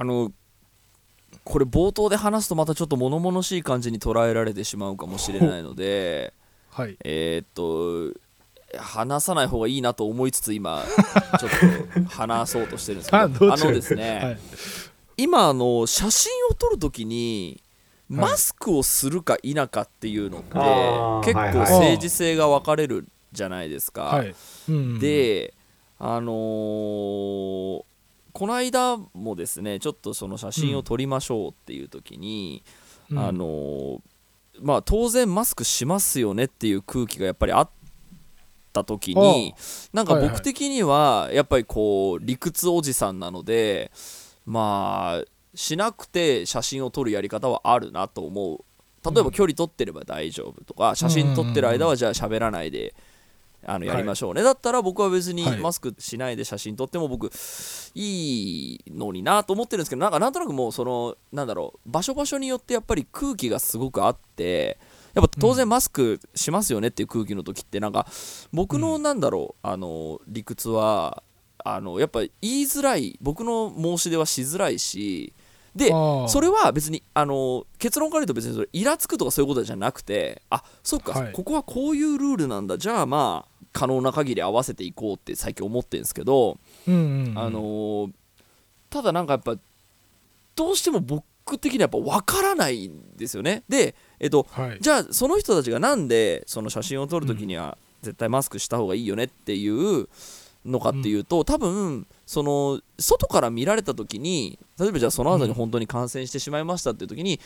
あのこれ冒頭で話すとまたちょっと物々しい感じに捉えられてしまうかもしれないので はい。えーっと話さない方がいいなと思いつつ今 ちょっと話そうとしてるんですけどあどうしようあのですね、はい。今あの写真を撮るときにマスクをするか否かっていうのって、はいはい政治性が分かれるじゃないですか。はい、うん、であのーこの間もですねちょっとその写真を撮りましょうっていう時に、うん。あのーまあ当然マスクしますよねっていう空気がやっぱりあった時になんか僕的にはやっぱりこう理屈おじさんなのでまあしなくて写真を撮るやり方はあるなと思う。例えば距離取ってれば大丈夫とか写真撮ってる間はじゃあ喋らないであのやりましょうね、だったら僕は別にはい。マスクしないで写真撮っても僕いいのになと思ってるんですけどなんかなんとなくもうそのなんだろう場所場所によってやっぱり空気がすごくあってやっぱ当然マスクしますよねっていう空気の時ってなんか僕のなんだろうあの理屈はあのやっぱ言いづらい僕の申し出はしづらいしでそれは別にあの結論から言うと別にそれイラつくとかそういうことじゃなくてあそっか、はい。ここはこういうルールなんだ。じゃあまあ可能な限り合わせていこうって最近思ってるんですけど、うんうんうん。あのーただなんかやっぱどうしても僕的にはやっぱ分からないんですよね。でえっとはい。じゃあその人たちがなんでその写真を撮るときには絶対マスクした方がいいよねっていうのかっていうと、多分その外から見られたときに例えばじゃあその後に本当に感染してしまいましたっていうときに、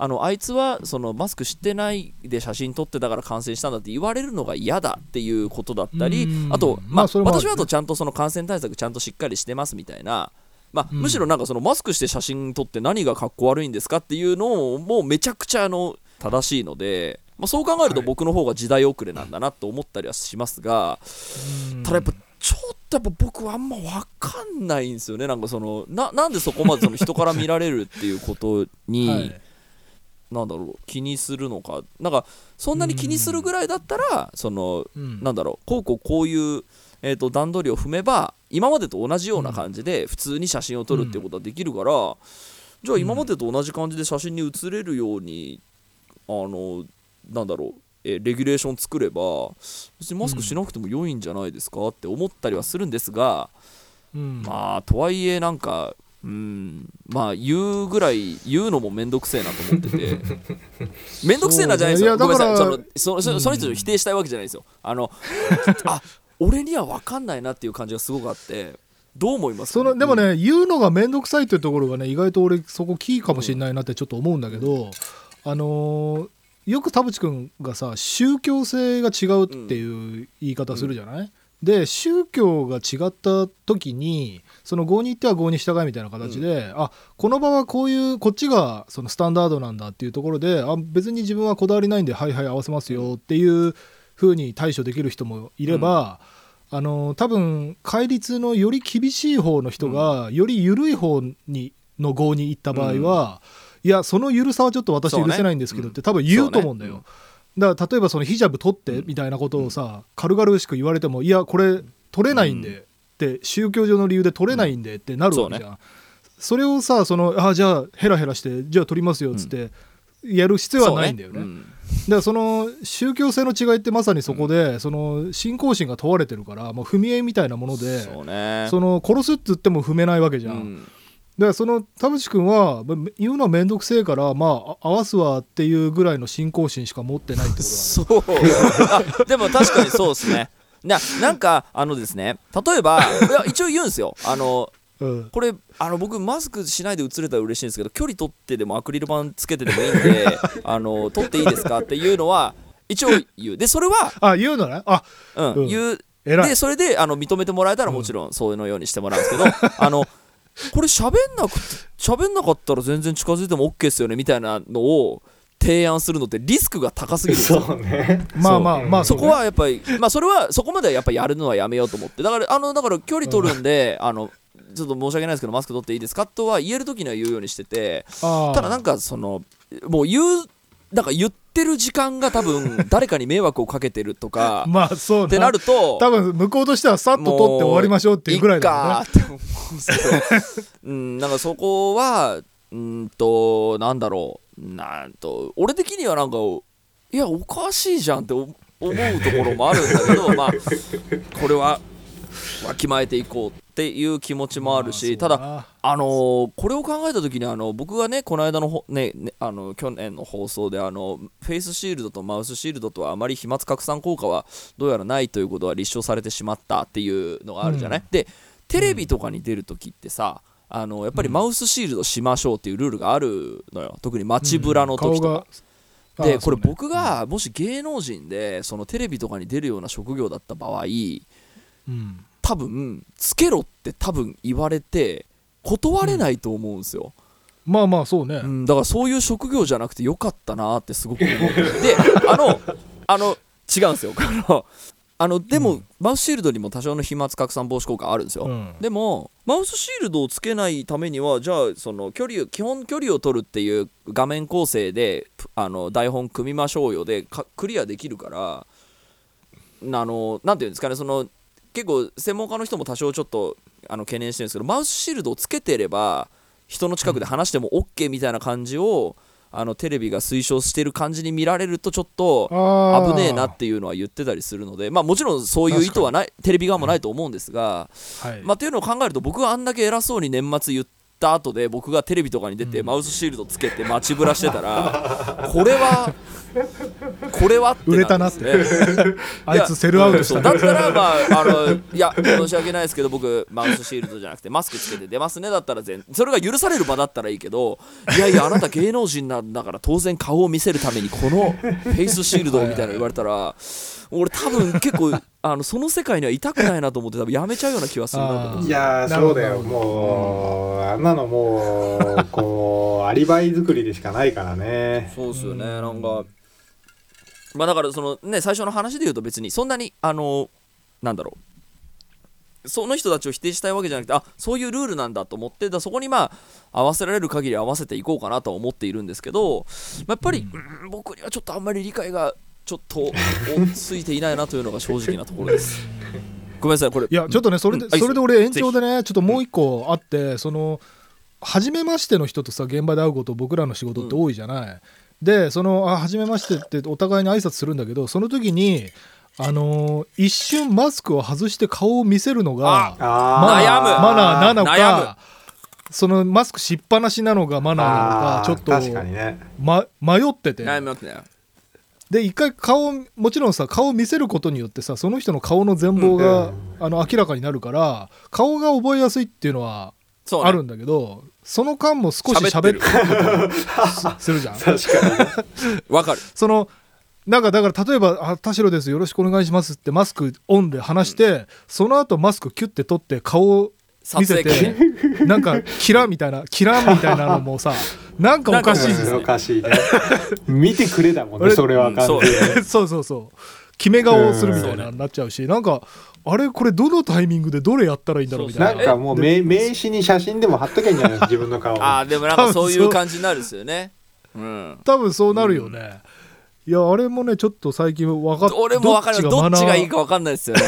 あのあいつはそのマスクしてないで写真撮ってたから感染したんだって言われるのが嫌だっていうことだったりうん。あと、ままああそれもある私はあとちゃんとその感染対策ちゃんとしっかりしてますみたいな、まあ、うん。むしろなんかそのマスクして写真撮って何がかっこ悪いんですかっていうのをもうめちゃくちゃあの正しいので、まあ、そう考えるとはい。僕の方が時代遅れなんだなと思ったりはしますが、うん。ただやっぱちょっとやっぱ僕はあんま分かんないんですよね。なんかそのななんでそこまでその人から見られるっていうことに、はい。なんだろう気にするのか。なんかそんなに気にするぐらいだったらそのうん。なんだろうこうこうこういう、えー、と段取りを踏めば今までと同じような感じで普通に写真を撮るっていうことはできるから、じゃあ今までと同じ感じで写真に写れるようにあのなんだろう、えーレギュレーション作れば別にマスクしなくても良いんじゃないですかって思ったりはするんですが、うん。まあとはいえなんかうんまあ言うぐらい言うのもめんどくせえなと思ってて。めんどくせえなじゃないですよ。そうね。ごめんなさい。だからそのそのそその人を否定したいわけじゃないですよ。あのあ俺には分かんないなっていう感じがすごくあってどう思いますかそのでもね、言うのが面倒くさいっていうところがね意外と俺そこキーかもしれないなってちょっと思うんだけど、あのーよく田淵君がさ宗教性が違うっていう言い方するじゃない、で宗教が違った時にその合に行っては合に従いみたいな形で、あこの場はこういうこっちがそのスタンダードなんだっていうところであ別に自分はこだわりないんではいはい合わせますよっていう風に対処できる人もいれば、あの多分戒律のより厳しい方の人が、より緩い方にの合に行った場合は、いやその緩さはちょっと私許せないんですけどって、多分言うと思うんだよ。ね。だから例えばそのヒジャブ取ってみたいなことをさ、軽々しく言われてもいやこれ取れないんで、って宗教上の理由で取れないんでってなるわけじゃん、それをさそのあじゃあヘラヘラしてじゃあ取りますよっつって、やる必要はないんだよね。だからその宗教性の違いってまさにそこで、その信仰心が問われてるからもう踏み絵みたいなものでそうね。その殺すって言っても踏めないわけじゃん、うんだからその田淵君はま言うのは面倒くせえからまああ合わすわっていうぐらいの信仰心しか持ってないってことだね。そう。あでも確かにそうですね。ななんかあのですね例えばいや一応言うんですよ。あのうん。これあの僕マスクしないで映れたら嬉しいんですけど距離取ってでもアクリル板つけてでもいいんで あの取っていいですかっていうのは一応言う。でそれは、あ言うのね？あうんうん。言う。でそれであの認めてもらえたらもちろんそういうのようにしてもらうんですけど、あのこれ喋んなくて喋んなかったら全然近づいても OK ですよねみたいなのを提案するのってリスクが高すぎるそうね。まあまあまあそね。こはやっぱり、まあ、それはそこまではやっぱやるのはやめようと思って。だからあのだから距離取るんで、あのちょっと申し訳ないですけどマスク取っていいですかとは言える時には言うようにしててただなんかそのもう言うなんか言ってってる時間が多分 誰かに迷惑をかけてるとかまあそうってなると多分向こうとしてはさっと取って終わりましょうっていうぐらいだよね。いっかーって思う。んですけどうんなんかそこはうんとなんだろう。なんと俺的にはなんかいやおかしいじゃんって思うところもあるんだけどまあこれはわきまえていこうっていう気持ちもあるし、ただ。だあのーこれを考えた時にあの僕がねこの間のほ、ねね、あの去年の放送であのフェイスシールドとマウスシールドとはあまり飛沫拡散効果はどうやらないということは立証されてしまったっていうのがあるじゃない、でテレビとかに出る時ってさ、あのやっぱりマウスシールドしましょうっていうルールがあるのよ。特に街ブラの時とか、でこれ僕、がもし芸能人でそのテレビとかに出るような職業だった場合うん多分つけろって多分言われて断れないと思うんですよ、まあまあそうね、うんだからそういう職業じゃなくてよかったなってすごく思う。であのあの違うんですよ。あのあのでも、うん。マウスシールドにも多少の飛沫拡散防止効果あるんですよ、うん。でもマウスシールドをつけないためにはじゃあその距離を基本距離を取るっていう画面構成でぷあの台本組みましょうよでかクリアできるからあのなんていうんですかねその結構専門家の人も多少ちょっとあの懸念してるんですけどマウスシールドをつけてれば人の近くで話しても OK みたいな感じを、あのテレビが推奨してる感じに見られるとちょっと危ねえなっていうのは言ってたりするのでまあもちろんそういう意図はないテレビ側もないと思うんですが、はい。まあ、っていうのを考えると僕があんだけ偉そうに年末言った後で僕がテレビとかに出てマウスシールドつけて街ぶらしてたら これはこれはって売れたなって。んですねあいつセルアウトした。なそうだったらまああのいや申し訳ないですけど僕マウスシールドじゃなくてマスクつけて出ますねだったら全それが許される場だったらいいけどいやいやあなた芸能人なんだから当然顔を見せるためにこのフェイスシールドみたいなの言われたら俺多分結構 あのその世界にはいたくないなと思って多分やめちゃうような気はするなと思っていやそうだよ。もうあんなのもう こうアリバイ作りでしかないからね。そうですよね、なんか、まあだからそのね、最初の話で言うと別にそんなに、あの、なんだろう、その人たちを否定したいわけじゃなくて、あそういうルールなんだと思って、だそこにまあ、合わせられる限り合わせていこうかなとは思っているんですけど、まあやっぱり、うん僕にはちょっとあんまり理解がちょっと追いついていないなというのが正直なところです。ごめんなさい、これ。いやちょっとねそれで、うん。あそれで俺延長でねちょっともう一個あってその初めましての人とさ現場で会うこと僕らの仕事って多いじゃない、でそのあ初めましてってお互いに挨拶するんだけどその時にあのー一瞬マスクを外して顔を見せるのがあマナー悩む。マナーなのかそのマスクしっぱなしなのがマナーなのかちょっと、確かにね。ま、迷ってて。悩みますね。で一回顔もちろんさ顔を見せることによってさその人の顔の全貌が、うん。あの明らかになるから顔が覚えやすいっていうのはあるんだけどその間も少し喋っる。る するじゃん。確かに。わかる。そのなんかだから例えば「あ田代ですよろしくお願いします」ってマスクオンで話して、その後マスクキュッて取って顔を見せてなんかキラみたいなキラみたいなのもさなんかおかしいんですよおかしいね。見てくれだもんね俺それは完そう全にそうそうそう。決め顔をするみたいななっちゃうし、なんかあれこれどのタイミングでどれやったらいいんだろうみたいな。なんかもう名名刺に写真でも貼っとけんじゃない自分の顔。ああ、でもなんかそういう。感じになるんですよね。うん。多分そうなるよね、いやあれもねちょっと最近分かっ俺も分かる。どっちがいいか分かんないですよね。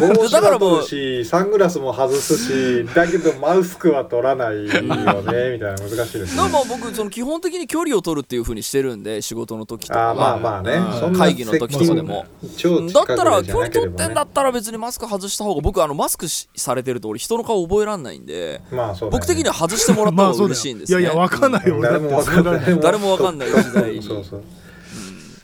帽子はだからもう取るしサングラスも外すしだけどマスクは取らないよねみたいな難しいです ね。でも僕その基本的に距離を取るっていう風にしてるんで仕事の時とかあーまあまあね。うん会議の時とかでも。超だ近くったら距離取ってんだったら別にマスク外した方が僕あのマスクしされてると俺人の顔覚えらんないんでまあね。僕的には外してもらった方が嬉しいんですね。いやいや分かんないよ、俺だって誰もわかんない誰もわかんない時代に。そうそう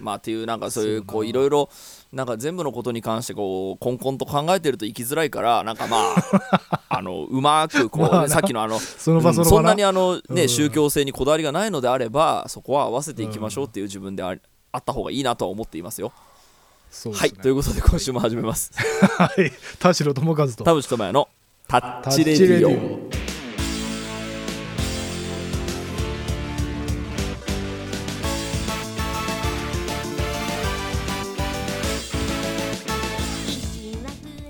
まあっていうなんかそういうこういろいろなんか全部のことに関してこうこんこんと考えてると生きづらいからなんかまあ あのうまくこう、さっきのあのその場その場うんそんなにあの、ねうん宗教性にこだわりがないのであればそこは合わせていきましょうっていう自分でありあった方がいいなとは思っていますよ。ねはいということで今週も始めます。はい田代智和と田淵智也のタッタチレディオ。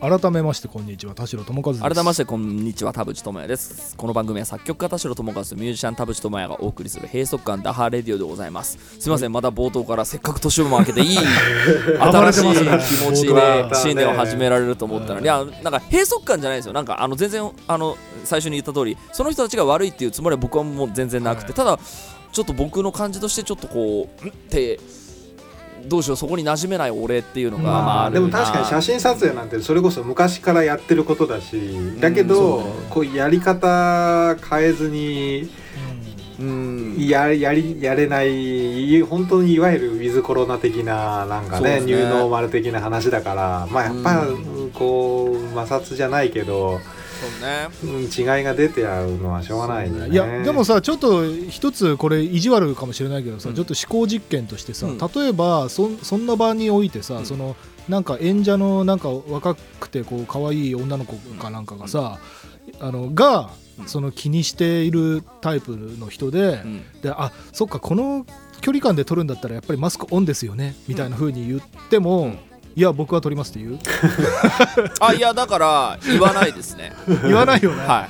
改めましてこんにちは田代智和です。改めましてこんにちは田淵智也です。この番組は作曲家田代智和とミュージシャン田淵智也がお送りする閉塞感ダハレディオでございます。すいませんまた冒頭からせっかく年も明けていい新しい気持ちで新年を始められると思ったのにい。やなんか閉塞感じゃないですよ。なんかあの全然あの最初に言った通りその人たちが悪いっていうつもりは僕はもう全然なくてただちょっと僕の感じとしてちょっとこうんってどうしようそこに馴染めない俺っていうのが、まあまあ、でも確かに写真撮影なんてそれこそ昔からやってることだしだけど、うんこうやり方変えずにうん。ややりやれない本当にいわゆるウィズコロナ的ななんかねね。ニューノーマル的な話だからまあやっぱうこう摩擦じゃないけど、そうね。うん、違いが出てあうのはしょうがないよね。いやでもさちょっと一つこれ意地悪かもしれないけどさ、うん。ちょっと思考実験としてさ、うん。例えばそそんな場においてさ、うん。そのなんか演者のなんか若くてこう可愛い女の子かなんかがさ、あのがうん。その気にしているタイプの人で,、うん。であそっかこの距離感で撮るんだったらやっぱりマスクオンですよねみたいな風に言っても、うんいや僕は撮りますって言う。あいやだから言わないですね。言わないよね、は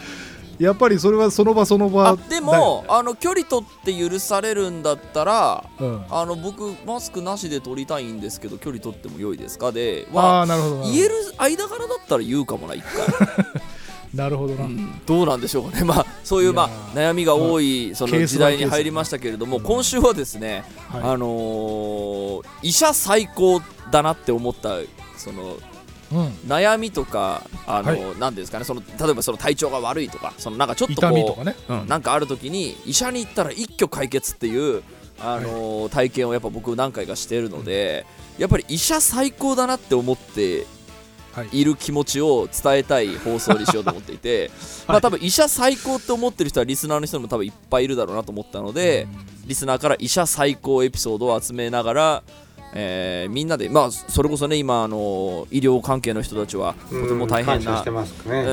い。やっぱりそれはその場その場あでもあの距離取って許されるんだったらうん、あの僕マスクなしで撮りたいんですけど距離取っても良いですか？であはあなるほどなるほど。言える間柄だったら言うかもな一回、なるほどな、うん。どうなんでしょうかね。まあそういうまあ悩みが多いその時代に入りましたけれどもケースバイ今週はですねはい。あのー医者最高だなって思ったそのうん。悩みとかあの、はい。なんですかね。その例えばその体調が悪いとかそのなんかちょっとこう痛みとかね、うん、なんかある時に医者に行ったら一挙解決っていう、あのー体験をやっぱ僕何回かしているので、やっぱり医者最高だなって思ってはい。いる気持ちを伝えたい放送にしようと思っていて、まあ多分医者最高って思ってる人はリスナーの人も多分いっぱいいるだろうなと思ったので、リスナーから医者最高エピソードを集めながら、えーみんなでまあそれこそね今あの医療関係の人たちはとても大変な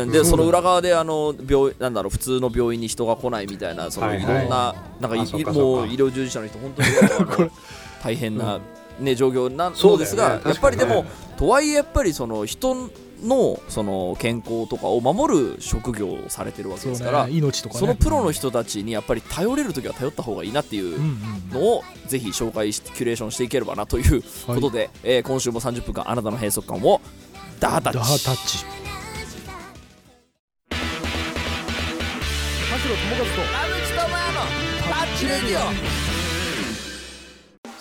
でその裏側であの病なんだろう普通の病院に人が来ないみたいなそのはいろんななんかもう医療従事者の人本当に 大変なね状況なのですがやっぱりでもとはいえやっぱりその人のその健康とかを守る職業をされてるわけですからね。命とかね。そのプロの人たちにやっぱり頼れる時は頼った方がいいなっていうのをぜひ紹介してキュレーションしていければなということで、えー今週も30分間あなたの閉塞感をダータッチ。ダータッチ。田代友和とタッチレディオ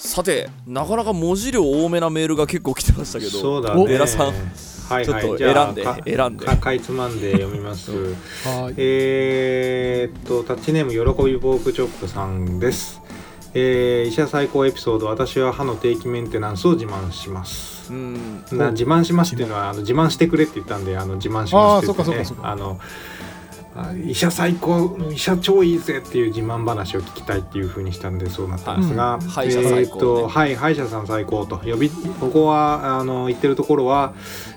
さてなかなか文字量多めなメールが結構来てましたけどおそうだね。エラさんはいちょっと選んでか選んでかかいつまんで読みます。はいえーっとタッチネーム喜びポークチョップさんです。えー医者最高エピソード私は歯の定期メンテナンスを自慢します。うんな自慢しますっていうのはあの自慢してくれって言ったんであの自慢しますって言って、ね、あーそっかそっかそっかあのあ医者最高医者超いいぜっていう自慢話を聞きたいっていう風にしたんでそうなったんですが、はい歯医者最高ね。えーっとはい歯医者さん最高と呼びここはあの言ってるところは、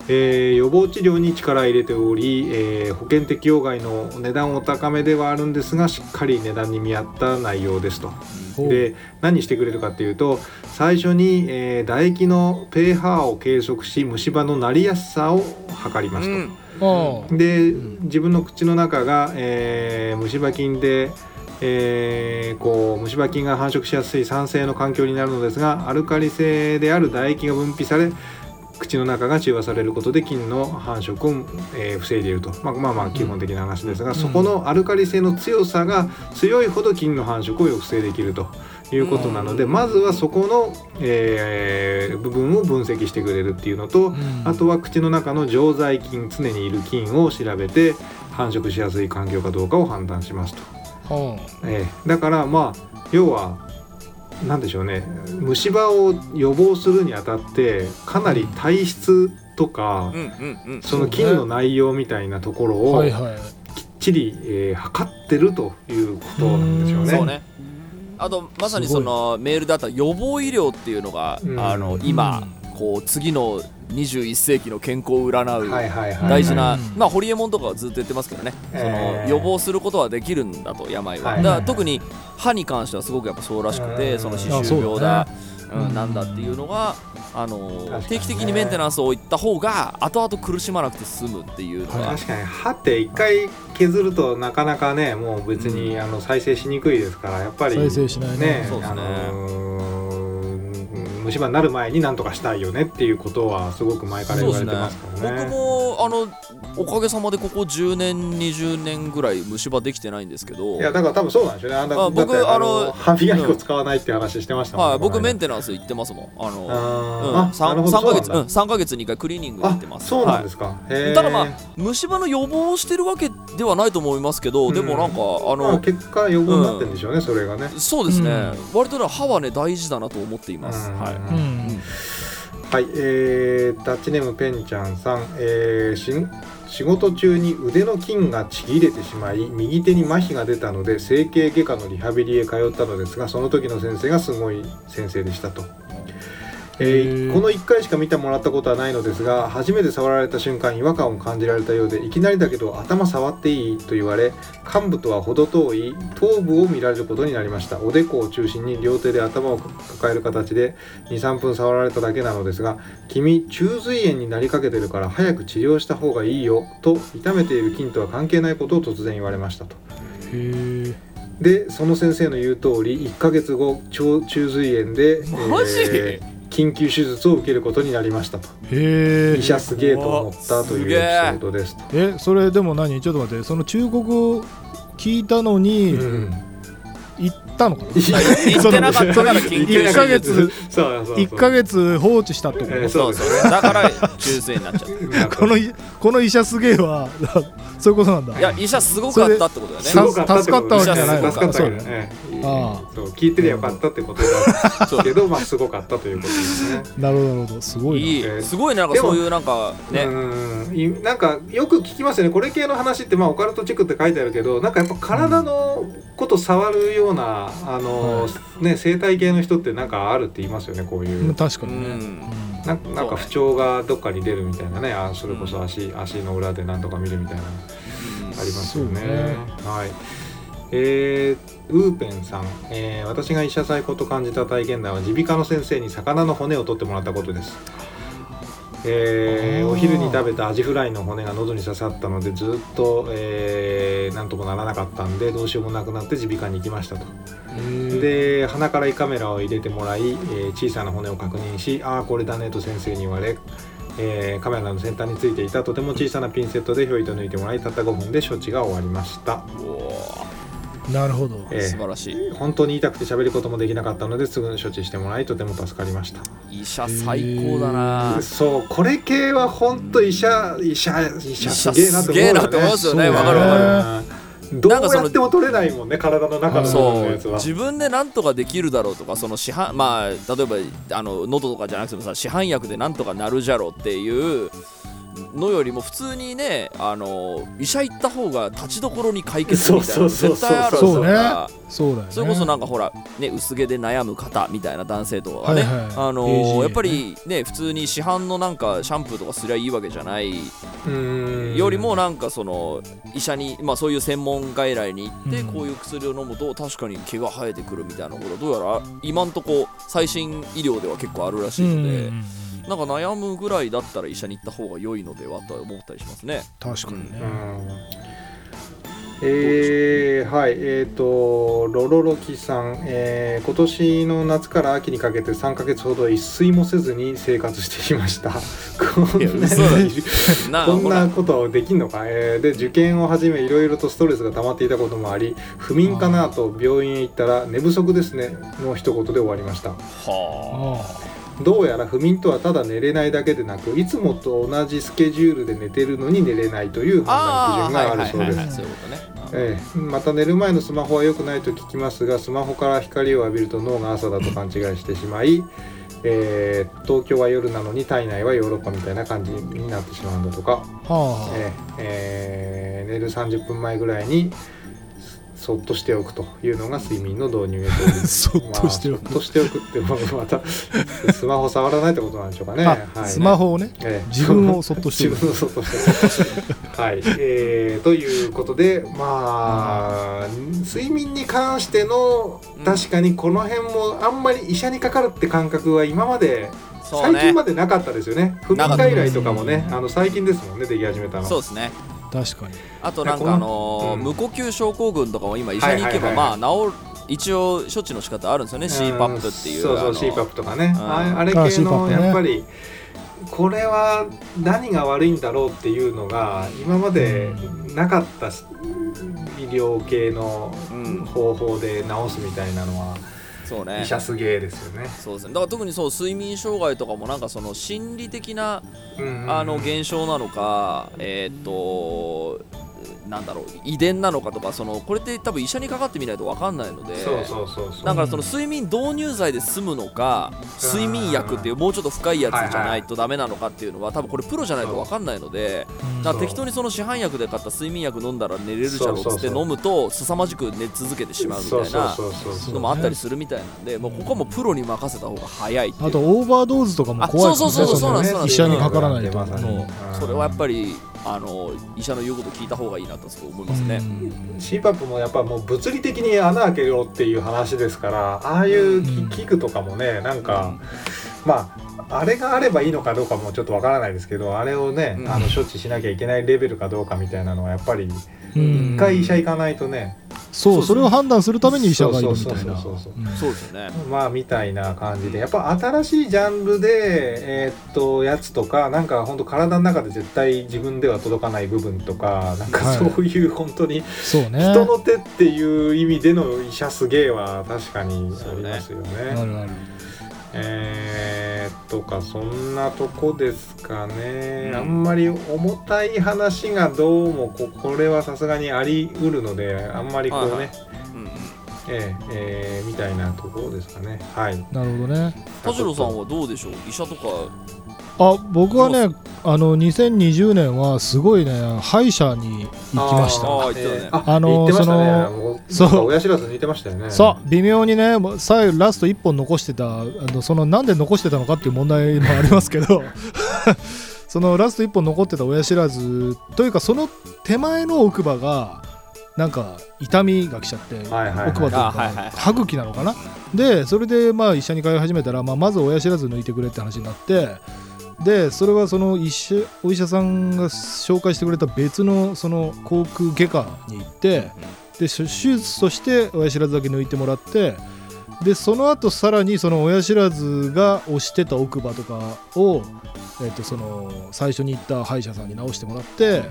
えー予防治療に力入れており、えー保険適用外の値段お高めではあるんですがしっかり値段に見合った内容ですと。で何してくれるかっていうと最初に、えー唾液の pH を計測し虫歯のなりやすさを測りますと。うん。で、ん。自分の口の中が、えー虫歯菌で、えーこう虫歯菌が繁殖しやすい酸性の環境になるのですがアルカリ性である唾液が分泌され口の中が中和されることで菌の繁殖を、えー防いでいると、まあ、まあまあ基本的な話ですが、うん。そこのアルカリ性の強さが強いほど菌の繁殖を抑制できると。いうことなので、うん。まずはそこの、えー部分を分析してくれるっていうのと、うん。あとは口の中の常在菌常にいる菌を調べて繁殖しやすい環境かどうかを判断しますと。はええだからまあ要は何でしょうね。虫歯を予防するにあたってかなり体質とか、うんうんうん。その菌の内容みたいなところあをきっちり、えー測ってるということなんですよね。ね。あとまさにそのメールであった予防医療っていうのが、うん。あの今、こう次の21世紀の健康を占う大事な、うん。まあホリエモンとかはずっと言ってますけどね、えー。その予防することはできるんだと病は、はい。だから特に歯に関してはすごくやっぱそうらしくて、うん。その歯周病だうだね。うん、なんだっていうのが、あの定期的にメンテナンスを置いた方が後々苦しまなくて済むっていうのが、はい確かに歯って一回削るとなかなかねもう別に、あの再生しにくいですからやっぱり再生しないね。ねそうですね。あのー虫歯になる前になんとかしたいよねっていうことはすごく前から言われてますからね。僕もあのおかげさまでここ10年20年ぐらい虫歯できてないんですけど。いやだから多分そうなんでしょうね。あんだあ僕あの歯磨き粉使わないっていう話してましたもんね。はい、僕メンテテナンス行ってますもん。あのあー。あなるほど。3, ヶ月、うん、そうなんだ。3ヶ月に1回クリーニング行ってます。あそうなんはいですか。へー。ただまあ虫歯の予防をしてるわけではないと思いますけど、でもなんかあまあの結果予防になってるんでしょうね、それがね。そうですね、うん。割とね歯はね大事だなと思っています、うん。はい、うんはい、えー、タッチネームペンちゃんさん、えーし仕事中に腕の筋がちぎれてしまい右手に麻痺が出たので整形外科のリハビリへ通ったのですがその時の先生がすごい先生でしたと。えーこの1回しか見てもらったことはないのですが初めて触られた瞬間違和感を感じられたようでいきなりだけど頭触っていいと言われ幹部とは程遠い頭部を見られることになりました。おでこを中心に両手で頭を抱える形で23分触られただけなのですが君中髄炎になりかけてるから早く治療した方がいいよと痛めている筋とは関係ないことを突然言われましたと。へえでその先生の言う通り1ヶ月後腸中髄炎で、マジ？えー緊急手術を受けることになりましたと。へえ医者すげえと思ったというエピソードですと。えそれでも何？ちょっと待って。その忠告聞いたのにうん。行ったのかな？言ってなかったから緊急一ヶ月そうそうそう。1ヶ月放置したってこと？えーそうそうだから中性になっちゃう このいこの医者すげえは そういうことなんだ。いや医者すごかったってことだよね。助かったわけじゃないのか。助かったわけそう。だねあそう聞いてりゃよかったってことだけど まあすごかったということですね。なるほどなるほど。すごいな。すごいねなんかでもそういうなんかね。うんいなんかよく聞きますよね。これ系の話ってまあオカルトチェックって書いてあるけどなんかやっぱ体のこと触るようなあの、ね生態系の人ってなんかあるって言いますよねこういう。うん確かにね。ななんか不調がどっかに出るみたいなねあそれこそ足,、足の裏で何とか見るみたいなありますよね。はいえーウーペンさん、えー私が医者最高と感じた体験談は耳鼻科の先生に魚の骨を取ってもらったことです。えーお昼に食べたアジフライの骨が喉に刺さったのでずっと、えーなんともならなかったんでどうしようもなくなって耳鼻科に行きましたと。で鼻から胃カメラを入れてもらい、えー小さな骨を確認しああこれだねと先生に言われ、えーカメラの先端についていたとても小さなピンセットでひょいと抜いてもらいたった5分で処置が終わりました、なるほど。えー素晴らしい。本当に痛くて喋ることもできなかったのですぐ処置してもらいとても助かりました。医者最高だな。そうこれ系は本当医者医者医者すげえなと思うよ、ね、すげえなと思いますよね。そうわかるわかる。うんどうやっても取れないもんね体の中のやつは。自分で何とかできるだろうとかその市販まあ例えばあの喉とかじゃなくてもさ市販薬で何とかなるじゃろっていうのよりも普通にねあの医者行った方が立ちどころに解決みたいな絶対あるそうねから。そうだよね。それこそなんかほら、ね、薄毛で悩む方みたいな男性とかはね、はいはいあのやっぱりね普通に市販のなんかシャンプーとかすりゃいいわけじゃない。うん。よりもなんかその医者に、まあ、そういう専門外来に行ってうん。こういう薬を飲むと確かに毛が生えてくるみたいなことどうやら今んとこ最新医療では結構あるらしいので、なんか悩むぐらいだったら医者に行った方が良いのではとは思ったりしますね。確かにね。うん。えー、はい。えっ、とロロロキさん、えー今年の夏から秋にかけて3ヶ月ほど一睡もせずに生活していました。こんなこんなことできんのか、えーで受験を始めいろいろとストレスが溜まっていたこともあり不眠かなと病院へ行ったら寝不足ですねの一言で終わりました。はあどうやら不眠とはただ寝れないだけでなくいつもと同じスケジュールで寝てるのに寝れないという判断基準があるそうです。ええ。また寝る前のスマホは良くないと聞きますがスマホから光を浴びると脳が朝だと勘違いしてしまい、えー東京は夜なのに体内はヨーロッパみたいな感じになってしまうんだとか、はええ。えー寝る30分前ぐらいにそっとしておくというのが睡眠の導入へと そっとしておく。まあそっとしておくってまた スマホ触らないってことなんでしょうかね。あはい。スマホをねええ。自分をそっとしておく。自分をそっとしておく。はい、えーということでまあ、睡眠に関してのうん確かにこの辺もあんまり医者にかかるって感覚は今まで最近までなかったですよね。不眠外来とかもねあの最近ですもんねでき始めたの。そうですね確かに。あとなんかあの無呼吸症候群とかも今医者に行けばまあ治る一応処置の仕方あるんですよね。CPAP っていうそうそう CPAP とかね。うん。ああれあ系のやっぱりこれは何が悪いんだろうっていうのが今までなかった医療系のうん。方法で治すみたいなのはそうね。医者すげえですよね。そうですね。だから特にそう睡眠障害とかもなんかその心理的なあの現象なのかえーっとなんだろう遺伝なのかとかそのこれって多分医者にかかってみないと分かんないのでそうそうそうそう。だからその睡眠導入剤で済むのか睡眠薬っていうもうちょっと深いやつじゃないとダメなのかっていうのは多分これプロじゃないと分かんないのでうん。だから適当にその市販薬で買った睡眠薬飲んだら寝れるじゃろっつってそうそうそう。飲むと凄まじく寝続けてしまうみたいなそうそうそうそうのもあったりするみたいなんでもうここはもうプロに任せた方が早いあとオーバードーズとかも怖いですね。あそうそうそうそうのそうなんです医者にかからないと。まさにそう。うんそれはやっぱりあの医者の言うこと聞いた方がいいなとすごい思いますね。うん。CPAP もやっぱもう物理的に穴開けろっていう話ですからああいううん。器具とかもねなんか、まああれがあればいいのかどうかもちょっとわからないですけどあれをね、うん。あの処置しなきゃいけないレベルかどうかみたいなのはやっぱりうん一回医者行かないとね、そうそれを判断するために医者がいるみたいな。そうそうそうそう。うんそうですよね。まあみたいな感じで。やっぱ新しいジャンルでえーっとやつとかなんか本当体の中で絶対自分では届かない部分とかなんかはい。そういう本当にそうね。人の手っていう意味での医者すげえは確かにありますよね。あるあるえー、とかそんなとこですかね、うん。あんまり重たい話がどうもここれはさすがにありうるのであんまりこうね、はいはい。うんうん。えーえーみたいなところですかね。はい。なるほどね。田代さんはどうでしょう？医者とかあ僕はねあの2020年はすごいね歯医者に行きました。あああの言ってましたね。そのそう。親知らず似てましたよね。そう。微妙にねもう最後ラスト1本残してたあのそのなんで残してたのかっていう問題もありますけど そのラスト1本残ってた親知らずというかその手前の奥歯がなんか痛みが来ちゃって、はいはいはい。奥歯というか、はいはい。歯茎なのかな。でそれでまあ医者に通い始めたら、まあ、まず親知らず抜いてくれって話になってでそれはその医者お医者さんが紹介してくれた別のその口腔外科に行ってで手術として親知らずだけ抜いてもらってでその後さらにその親知らずが押してた奥歯とかを、えっとその最初に行った歯医者さんに直してもらって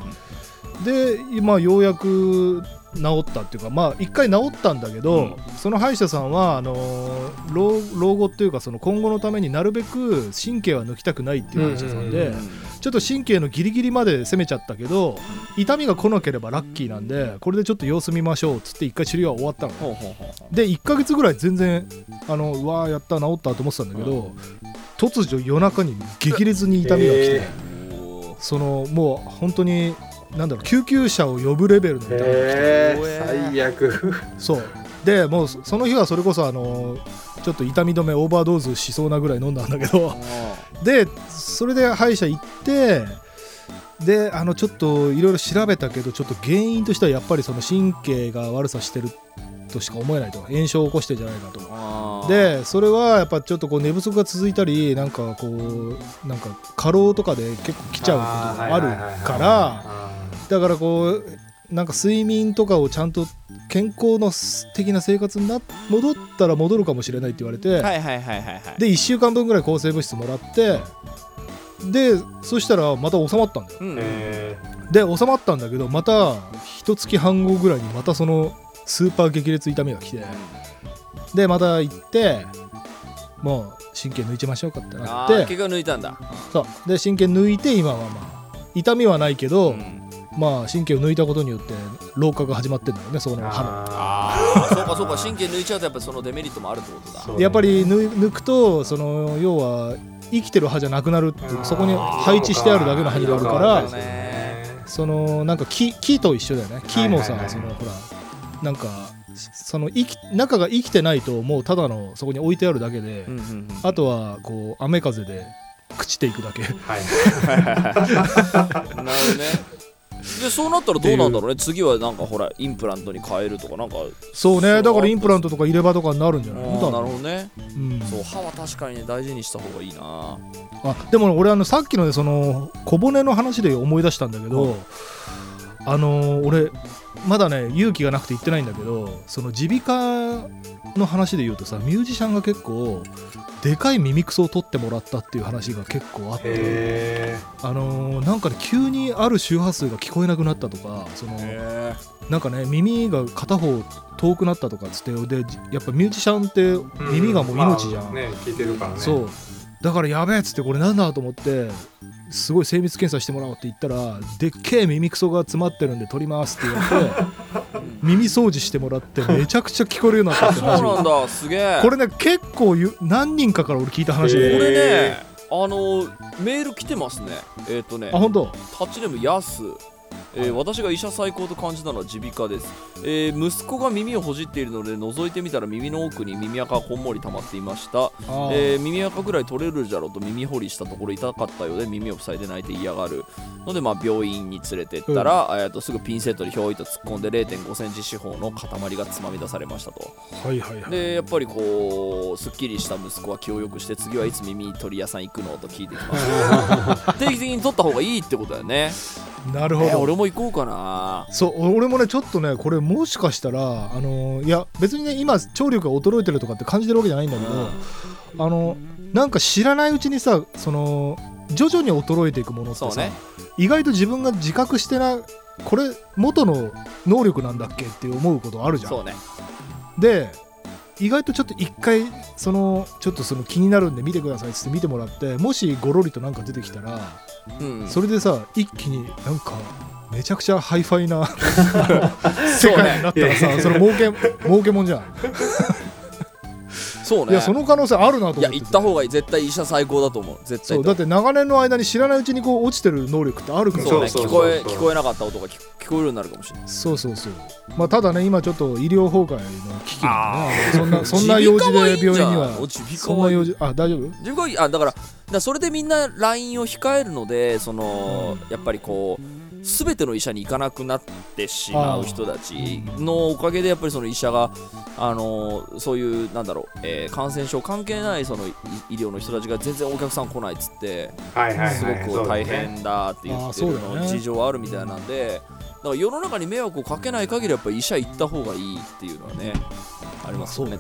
で今ようやく治ったっていうかまあ一回治ったんだけど、うん。その歯医者さんはあのー老老後っていうかその今後のためになるべく神経は抜きたくないっていう歯医者さんで、うん。ちょっと神経のギリギリまで攻めちゃったけど痛みが来なければラッキーなんでこれでちょっと様子見ましょうっつって一回治療は終わったの。で1ヶ月ぐらい全然あのうわーやった治ったと思ってたんだけど、突如夜中に激烈に痛みが来て、えー。そのもう本当になんだろう救急車を呼ぶレベルの痛みが来て、最悪。そう。でもうその日はそれこそあのちょっと痛み止めオーバードーズしそうなぐらい飲んだんだけど。でそれで歯医者行ってであのちょっといろいろ調べたけどちょっと原因としてはやっぱりその神経が悪さしてるとしか思えないと。炎症を起こしてんじゃないかと。でそれはやっぱちょっとこう寝不足が続いたりなんかこうなんか過労とかで結構来ちゃうことがあるからあだからこうなんか睡眠とかをちゃんと健康の的な生活にな戻ったら戻るかもしれないって言われて、はいはいはいはいはい。で1週間分ぐらい抗生物質もらってでそしたらまた収まったんだよ。うん。で収まったんだけどまた一月半後ぐらいにまたそのスーパー激烈痛みが来てでまた行ってもう神経抜いちゃいましょうかってなって。結局抜いたんだ。そう。で神経抜いて今はまあ痛みはないけど、うんまあ神経を抜いたことによって老化が始まってんだよねそのー歯の。あああそうかそうか。神経抜いちゃうとやっぱりそのデメリットもあるってことだ。やっぱり抜抜くとその要は生きてる歯じゃなくなるっていうそこに配置してあるだけの歯になるからそのなんか木木と一緒だよね。木もさはいはいはい。そのほらなんかその生き中が生きてないともうただのそこに置いてあるだけで、うんうんうん。あとはこう雨風で朽ちていくだけ。はい。なるほどねでそうなったらどうなんだろうね。次はなんかほらインプラントに変えるとかなんか。そうね。だからインプラントとか入れ歯とかになるんじゃない？なるほどね。うん。そう歯は確かにね大事にした方がいいな。あでも俺あのさっきのねその小骨の話で思い出したんだけど、はいあのー俺まだね勇気がなくて言ってないんだけどその耳鼻科の話で言うとさミュージシャンが結構でかい耳くそを取ってもらったっていう話が結構あってへあのーなんかね急にある周波数が聞こえなくなったとかそのへなんかね耳が片方遠くなったとかっつってでやっぱミュージシャンって耳がもう命じゃん、まあね聞いてるからね。そう。だからやべえっつってこれなんだと思ってすごい精密検査してもらおうって言ったらでっけえ耳くそが詰まってるんで取りますって言われて耳掃除してもらってめちゃくちゃ聞こえるようになったってそう話なんだすげえ。これね結構ゆ何人かから俺聞いた話で、へこれへねあのメール来てますね。えっ、とねあ本当？タッチネームヤスえー私が医者最高と感じたのは耳鼻科です、えー息子が耳をほじっているので覗いてみたら耳の奥に耳垢がこんもり溜まっていました、えー耳垢ぐらい取れるじゃろうと耳掘りしたところ痛かったようで耳を塞いで泣いて嫌がる。のでまあ病院に連れてったら、えーとすぐピンセットにひょいと突っ込んで0 5センチ四方の塊がつまみ出されましたと。はいはいはい。でやっぱりこうすっきりした息子は気をよくして次はいつ耳取り屋さん行くのと聞いてきました 定期的に取った方がいいってことだよねなるほど、えー俺も行こうかな。そう俺もねちょっとねこれもしかしたらあのいや別にね今聴力が衰えてるとかって感じてるわけじゃないんだけど、あのなんか知らないうちにさその徐々に衰えていくものってさ、ね。意外と自分が自覚してなこれ元の能力なんだっけって思うことあるじゃん。そうね。で意外とちょっと一回そのちょっとその気になるんで見てくださいっつって見てもらってもしゴロリとなんか出てきたら、うん。それでさ一気になんかめちゃくちゃハイファイな 世界になったらさ そ,、れ儲け儲けもんじゃん、そうね。いやその可能性あるなと思って。いや行った方がいい。絶対医者最高だと思う。絶対。そうだって長年の間に知らないうちにこう落ちてる能力ってあるから。そうね。そう聞こえ聞こえなかった音が聞聞こえるようになるかもしれない。そうそうそう。まあただね今ちょっと医療崩壊の危機なんでね。そんなそんな耳用事で病院には。そんはない用事あ大丈夫？自分があだからだそれでみんな LINE を控えるのでそのやっぱりこう全ての医者に行かなくなってしまう人たちのおかげでやっぱりその医者があのそういうなんだろう、えー感染症関係ないその医医療の人たちが全然お客さん来ないっつってはいはいすはい。ごく大変だって言ってるのね。事情はあるみたいなんでだから世の中に迷惑をかけない限りやっぱり医者行った方がいいっていうのはねありますよね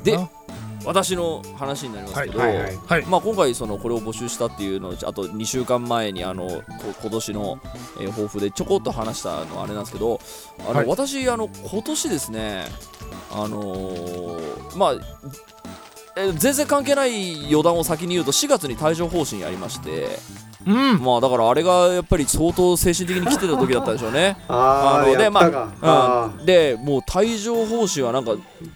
私の話になりますけど、はいはいはい。まあ、今回そのこれを募集したっていうのをあと2週間前にあのこ今年の、えー抱負でちょこっと話したのはあれなんですけどあの、はい。私あの今年ですねあのーまあえー全然関係ない余談を先に言うと4月に帯状疱疹やりましてうん。まあだからあれがやっぱり相当精神的に来てた時だったでしょうね。あーのでまやったか。あ、あうん、でもう帯状疱疹はなんか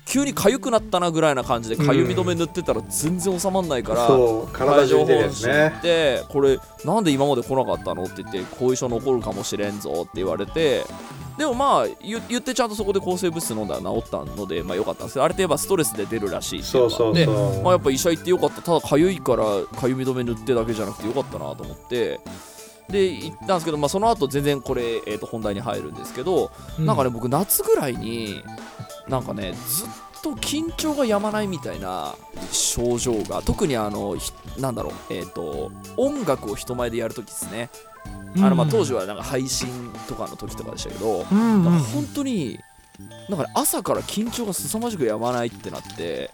急に痒くなったなぐらいな感じで痒み止め塗ってたら全然収まんないから、う体中に出るやつねでこれなんで今まで来なかったのって言って後遺症残るかもしれんぞって言われてでもまあ言言ってちゃんとそこで抗生物質飲んだら治ったのでまあよかったんですけどあれってやっぱストレスで出るらしいっていそうそうでまあ、やっぱ医者行ってよかった。ただ痒いから痒み止め塗ってだけじゃなくてよかったなと思って。で行ったんですけど、まあ、その後全然これ、えー、と本題に入るんですけど、なんかね僕夏ぐらいになんかねずっと緊張がやまないみたいな症状が特にあのひなんだろうえっ、と音楽を人前でやるときですね、あのまあ当時はなんか配信とかの時とかでしたけど、うんうん。本当になんかね朝から緊張が凄まじくやまないってなってで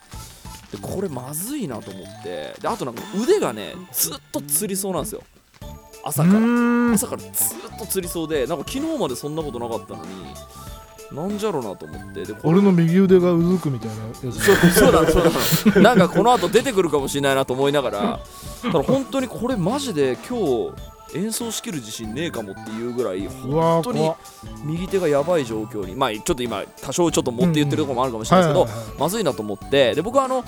これまずいなと思ってであとなんか腕がねずっとつりそうなんですよ。朝から。うん。朝からずっとつりそうでなんか昨日までそんなことなかったのになんじゃろうなと思ってで俺の右腕がうずくみたいなやつ。そうそうなのそうなのなんかこの後出てくるかもしれないなと思いながらただ本当にこれマジで今日演奏しきる自信ねえかもっていうぐらい本当に右手がやばい状況にまあちょっと今多少ちょっと持って言ってるところもあるかもしれないですけど、まずいなと思ってで僕はあの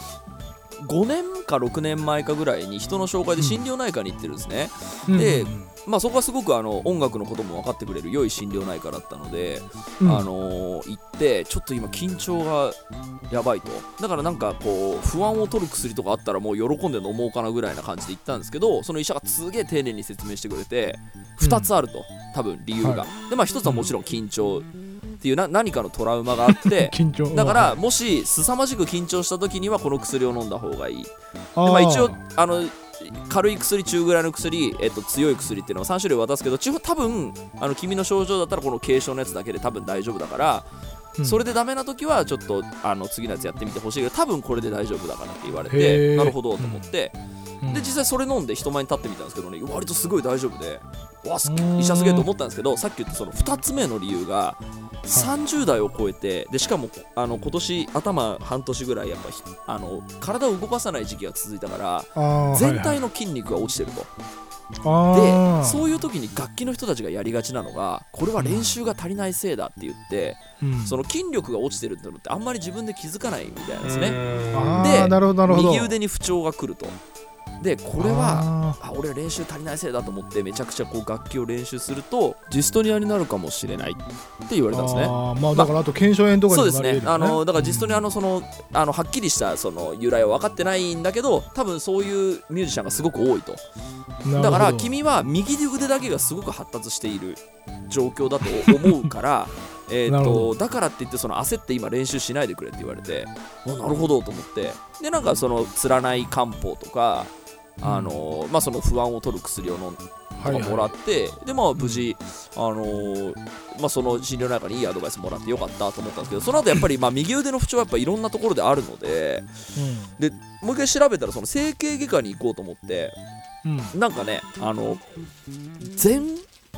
5年か6年前かぐらいに人の紹介で心療内科に行ってるんですね、うん。でうんまあそこはすごくあの音楽のことも分かってくれる良い心療内科だったので、うん。あのー行ってちょっと今緊張がやばいと。だからなんかこう不安を取る薬とかあったらもう喜んで飲もうかなぐらいな感じで行ったんですけどその医者がすげえ丁寧に説明してくれて2つあると多分理由が、はでまあ1つはもちろん緊張っていうな何かのトラウマがあって だからもし凄まじく緊張した時にはこの薬を飲んだ方がいい。でまあ一応あの軽い薬中ぐらいの薬、えっと、強い薬っていうのは3種類渡すけどち多分あの君の症状だったらこの軽症のやつだけで多分大丈夫だから、うん。それでダメな時はちょっとあの次のやつやってみてほしいけど多分これで大丈夫だからって言われへてー。なるほどと思って、うん。で実際それ飲んで人前に立ってみたんですけどね割とすごい大丈夫でわすうん。医者すげえと思ったんですけどさっき言ったその2つ目の理由が30代を超えてでしかもあの今年頭半年ぐらいやっぱひあの体を動かさない時期が続いたから全体の筋肉が落ちてると、あでーそういう時に楽器の人たちがやりがちなのがこれは練習が足りないせいだって言って、うん。その筋力が落ちてるってのってあんまり自分で気づかないみたいなんですね。あで右腕に不調が来るとでこれはああ俺は練習足りないせいだと思ってめちゃくちゃこう楽器を練習するとジストニアになるかもしれないって言われたんですね。あーまあだからあと腱鞘炎とかそうですね。あのだからジストニアのそのあのはっきりしたその由来は分かってないんだけど多分そういうミュージシャンがすごく多いと。だから君は右腕だけがすごく発達している状況だと思うから えーなるほとだからって言ってその焦って今練習しないでくれって言われてあなるほど。と思ってでなんかそのつらない漢方とかあのまあその不安を取る薬を飲んとかもらって、でまあ無事、あのーまあ、その診療内科にいいアドバイスもらってよかったと思ったんですけどその後やっぱりまあ右腕の不調はやっぱいろんなところであるのででもう一回調べたらその整形外科に行こうと思ってうん。うんなんかねあの前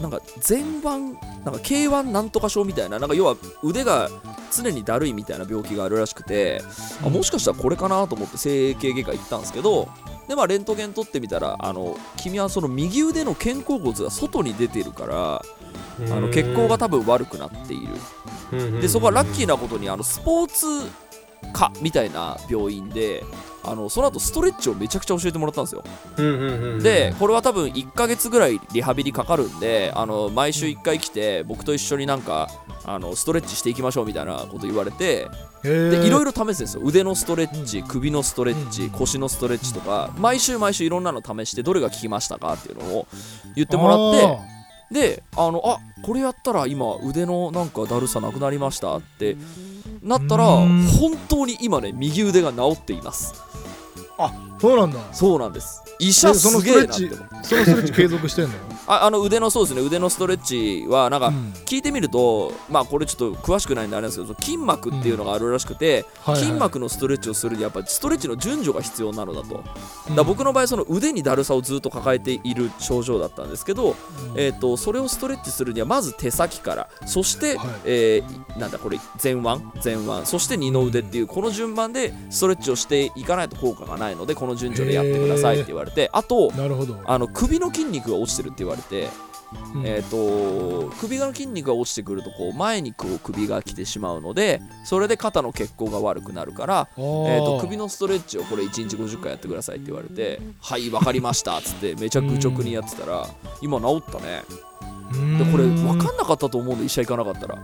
なんか前腕なんか K1 なんとか症みたいななんか要は腕が常にだるいみたいな病気があるらしくて、あもしかしたらこれかなと思って整形外科行ったんですけどでまあレントゲン取ってみたらあの君はその右腕の肩甲骨が外に出てるからあの血行が多分悪くなっている。でそこはラッキーなことにあのスポーツ科みたいな病院であのその後ストレッチをめちゃくちゃ教えてもらったんですよ。でこれは多分1ヶ月ぐらいリハビリかかるんであの毎週1回来て僕と一緒になんかあのストレッチしていきましょうみたいなこと言われてでいろいろ試すんですよ。腕のストレッチ首のストレッチ腰のストレッチとか毎週毎週いろんなの試してどれが効きましたかっていうのを言ってもらってであのあこれやったら今腕のなんかだるさなくなりましたってなったらうん。本当に今ね右腕が治っています。そうなんだ。そうなんです。医者えそのすげえなってそのストレッチ継続してんの？ああの腕のそうですね。腕のストレッチはなんかうん。聞いてみるとまあこれちょっと詳しくないんであれなんですけど筋膜っていうのがあるらしくて、筋膜のストレッチをするにはやっぱりストレッチの順序が必要なのだと、だ僕の場合その腕にだるさをずっと抱えている症状だったんですけど、うん。えー、とそれをストレッチするにはまず手先からそして、はい。えーなんだこれ前腕？前腕。そして二の腕っていうこの順番でストレッチをしていかないと効果がないのでこの順序でやってくださいって言われてあとなるほど。あの首の筋肉が落ちてるって言われて、うん。えー、と首の筋肉が落ちてくるとこう前にこう首が来てしまうのでそれで肩の血行が悪くなるから、えー、と首ののストレッチをこれ1日50回やってくださいって言われてはい分かりましたっつってめちゃ愚直にやってたら今治ったね。でこれ分かんなかったと思うんで医者行かなかったら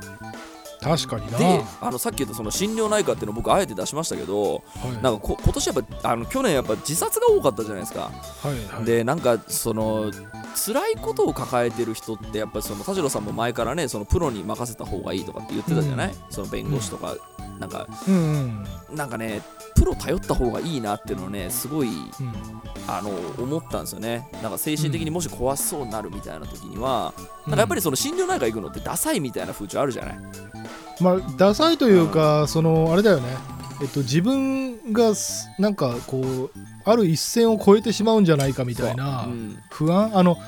確かにな。であのさっき言ったその心療内科っていうの僕あえて出しましたけどはい。なんかこ今年やっぱあの去年やっぱ自殺が多かったじゃないですか。はいはい。でなんかその辛いことを抱えてる人ってやっぱりその田代さんも前からねそのプロに任せた方がいいとかって言ってたじゃない、その弁護士とか、なんかうんうん。なんかねプロ頼った方がいいなっていうのをねすごいうん。あの思ったんですよね。なんか精神的にもし壊しそうになるみたいな時には、なんかやっぱりその心療内科行くのってダサいみたいな風潮あるじゃない？まあダサいというか、そのあれだよね。えっと自分がすなんかこうある一線を越えてしまうんじゃないかみたいなうん。不安あの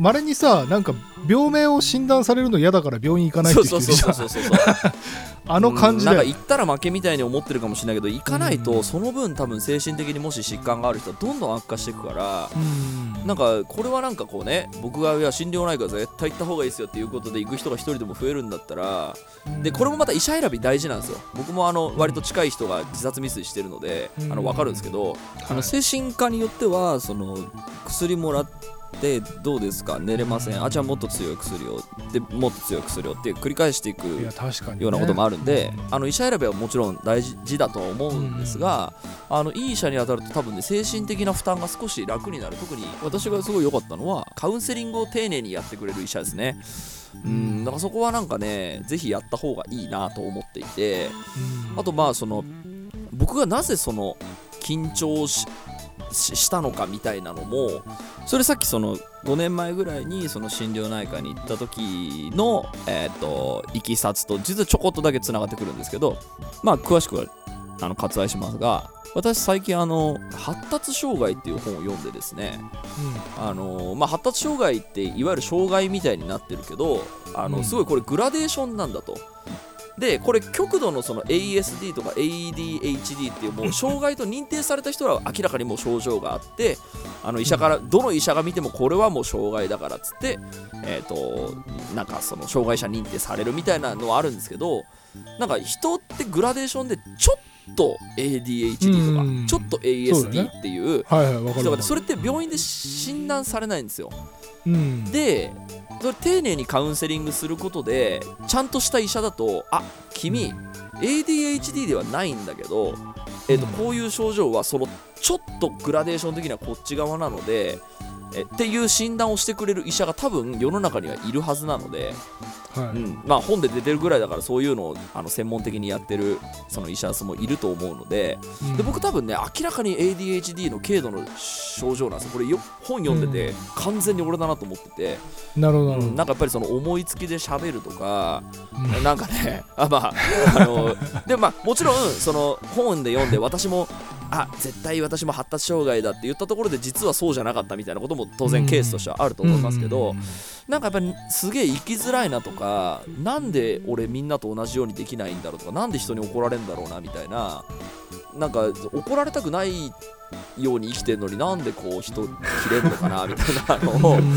まれにさなんか病名を診断されるの嫌だから病院行かないってそう人いるじゃん。そうそうそうそうそう あの感じうんなんでか行ったら負けみたいに思ってるかもしれないけど行かないうん。とその分多分精神的にもし疾患がある人はどんどん悪化していくからうん。なんかこれはなんかこうね僕がいや心療内科絶対行った方がいいですよっていうことで行く人が一人でも増えるんだったらでこれもまた医者選び大事なんですよ。僕もあの割と近い人が自殺未遂してるのであの分かるんですけどあの精神科によってはその薬もらってどうですか？寝れません？あじゃあもっと強い薬をでもっと強い薬をって繰り返していくようなこともあるんで、うん。あの医者選びはもちろん大事だとは思うんですが、あのいい医者に当たると多分ね精神的な負担が少し楽になる。特に私がすごい良かったのはカウンセリングを丁寧にやってくれる医者ですね。うん。だからそこはなんかねぜひやった方がいいなと思っていてうん。あとまあその僕がなぜその緊張したのかみたいなのもそれさっきその5年前ぐらいにその心療内科に行った時のえっ、といきさつと実はちょこっとだけつながってくるんですけどまあ詳しくはあの割愛しますが私最近あの発達障害っていう本を読んでですねあのまあ、発達障害っていわゆる障害みたいになってるけどあうんのすごいこれグラデーションなんだと。でこれ極度のその ASD とか ADHD っていうもう 障害と認定された人らは明らかにもう症状があってあの医者からどの医者が見てもこれはもう障害だからっつってえっ、となんかその障害者認定されるみたいなのはあるんですけどなんか人ってグラデーションでちょっと ADHD とうん。かちょっと ASD ね。っていうはいはいそれって病院で診断されないんですよ。うん。でそれ丁寧にカウンセリングすることでちゃんとした医者だとあ君 ADHD ではないんだけど、えーとうん。こういう症状はそのちょっとグラデーション的にはこっち側なのでえっていう診断をしてくれる医者が多分世の中にはいるはずなので、はい。うん。まあ、本で出てるぐらいだからそういうのをあの専門的にやってるその医者もいると思うのでうん。で僕多分ね明らかに ADHD の軽度の症状なんですよ。これよ本読んでて完全に俺だなと思ってて、なるほどなるほど。うん。なんかやっぱりその思いつきで喋るとか、うん。なんかねあまああのでまあもちろんその本で読んで私もあ絶対私も発達障害だって言ったところで実はそうじゃなかったみたいなことも当然ケースとしてはあると思いますけど、なんかやっぱりすげえ生きづらいなとかなんで俺みんなと同じようにできないんだろうとかなんで人に怒られるんだろうなみたいななんか怒られたくないように生きてるのになんでこう人切れんのかなみたいなのをうん。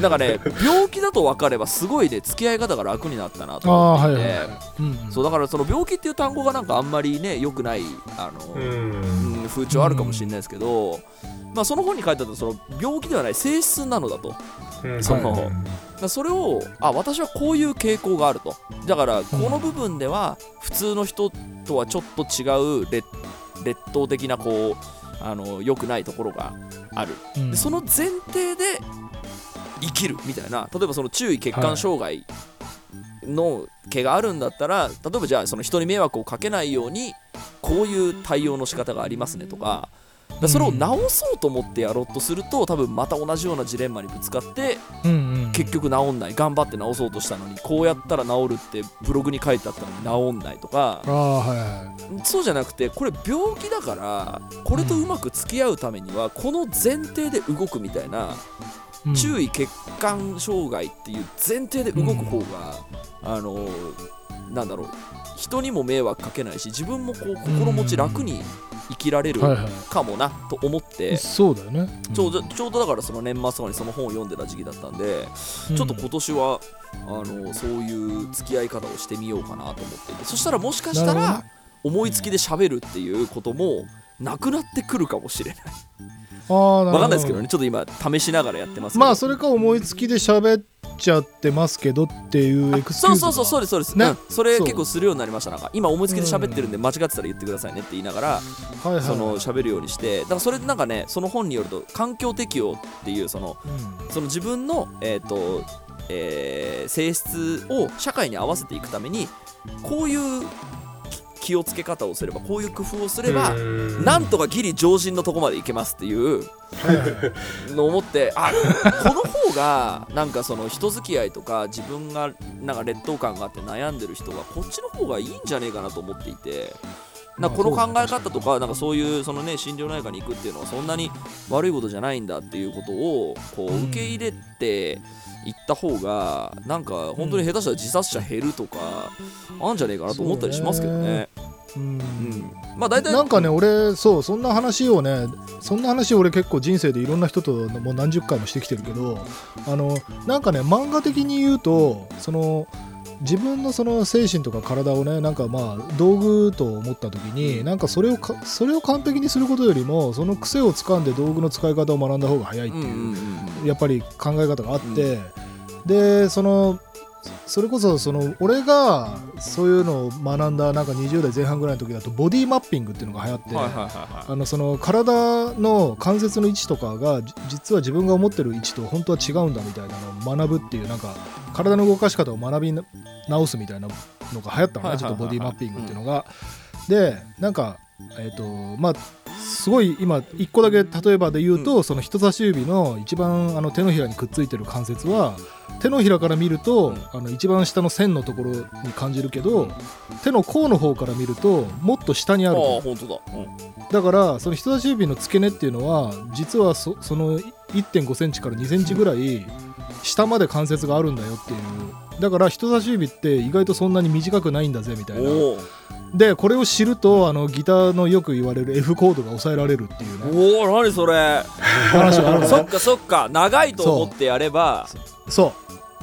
なんかね病気だと分かればすごいね付き合い方が楽になったなと思っていて、はいはいはい。うんそうだからその病気っていう単語がなんかあんまりね良くないあの、風潮あるかもしれないですけど、まあ、その本に書いてあったその病気ではない性質なのだと。うん。そのそれをあ私はこういう傾向があると。だからこの部分では普通の人とはちょっと違う劣劣等的なこうあの良くないところがある。うん。でその前提で生きるみたいな。例えばその注意欠陥障害の毛があるんだったら、例えばじゃあその人に迷惑をかけないようにこういう対応の仕方がありますねとかだからそれを直そうと思ってやろうとすると多分また同じようなジレンマにぶつかってうんうん。結局治んない頑張って治そうとしたのにこうやったら治るってブログに書いてあったのに治んないとかはいはいそうじゃなくてこれ病気だからこれとうまく付き合うためにはこの前提で動くみたいなうん。注意欠陥障害っていう前提で動く方が、あのなんだろう人にも迷惑かけないし自分もこう心持ち楽に生きられるかもなと思って、そうだよね。ちょうどちょうどだからその年末とかにその本を読んでた時期だったんで、うん。ちょっと今年はあのそういう付き合い方をしてみようかなと思っていて。そしたらもしかしたら思いつきで喋るっていうこともなくなってくるかもしれない。わかんないですけどね。ねちょっと今試しながらやってますまあそれか思いつきで喋っちゃってますけどっていうエクスキューズそうそうそうそうですそうです、ねうん。それ結構するようになりましたなんか。今思いつきで喋ってるんで間違ってたら言ってくださいねって言いながらはいはいその喋るようにして。だからそれなんかねその本によると環境適応っていうそのその自分のえっ、とえー性質を社会に合わせていくためにこういうき気をつけ方をすればこういう工夫をすればうん。なんとかギリ常人のとこまでいけますっていうのを思ってあこの方がなんかその人付き合いとか自分がなんか劣等感があって悩んでる人がこっちの方がいいんじゃねえかなと思っていてなこの考え方とかなんかそういうそのね心療内科に行くっていうのはそんなに悪いことじゃないんだっていうことをこううん受け入れていった方がなんか本当に下手したら自殺者減るとかあんじゃねえかなと思ったりしますけどね。うん。うん、まあ大体なんかね俺そうそんな話をねそんな話を俺結構人生でいろんな人ともう何十回もしてきてるけどあのなんかね漫画的に言うとその自分のその精神とか体をねなんかまあ道具と思った時になんかそれをかそれを完璧にすることよりもその癖をつかんで道具の使い方を学んだ方が早いっていう、やっぱり考え方があって、でそのそれこそその俺がそういうのを学んだなんか20代前半ぐらいの時だとボディマッピングっていうのが流行って、あのその体の関節の位置とかがじ実は自分が思ってる位置と本当は違うんだみたいなのを学ぶっていうなんか体の動かし方を学び直すみたいなのが流行ったのねちょっとボディマッピングっていうのが。でなんかえっ、とまあすごい今1個だけ例えばで言うと、その人差し指の一番あの手のひらにくっついてる関節は手のひらから見ると、うん。あの一番下の線のところに感じるけど手の甲の方から見るともっと下にあると。あ本当だ。うん。だからその人差し指の付け根っていうのは実はそその1.5センチから2センチぐらい下まで関節があるんだよっていうだから人差し指って意外とそんなに短くないんだぜみたいな。おでこれを知るとあのギターのよく言われる F コードが抑えられるっていうね。おお何それ。話があるのそっかそっか。長いと思ってやれば。そ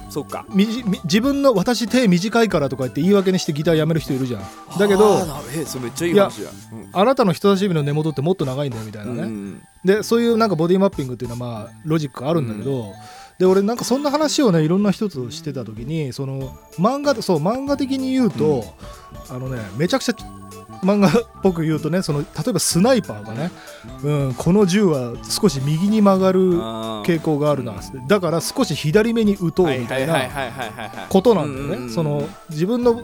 そっか。うみじみ自分の私手短いからとか言って言い訳にしてギターやめる人いるじゃん。だけどそれめっちゃいい話や。うん。あなたの人差し指の根元ってもっと長いんだよみたいなね、うんでそういうなんかボディマッピングっていうのはまあロジックがあるんだけど、で俺なんかそんな話をねいろんな人としてた時にその漫画そう漫画的に言うと、あのねめちゃくちゃ漫画っぽく言うとねその例えばスナイパーがね、うん、この銃は少し右に曲がる傾向があるなだから少し左目に撃とうはいみたいな。ことなんだよね、うんうんうんその自分の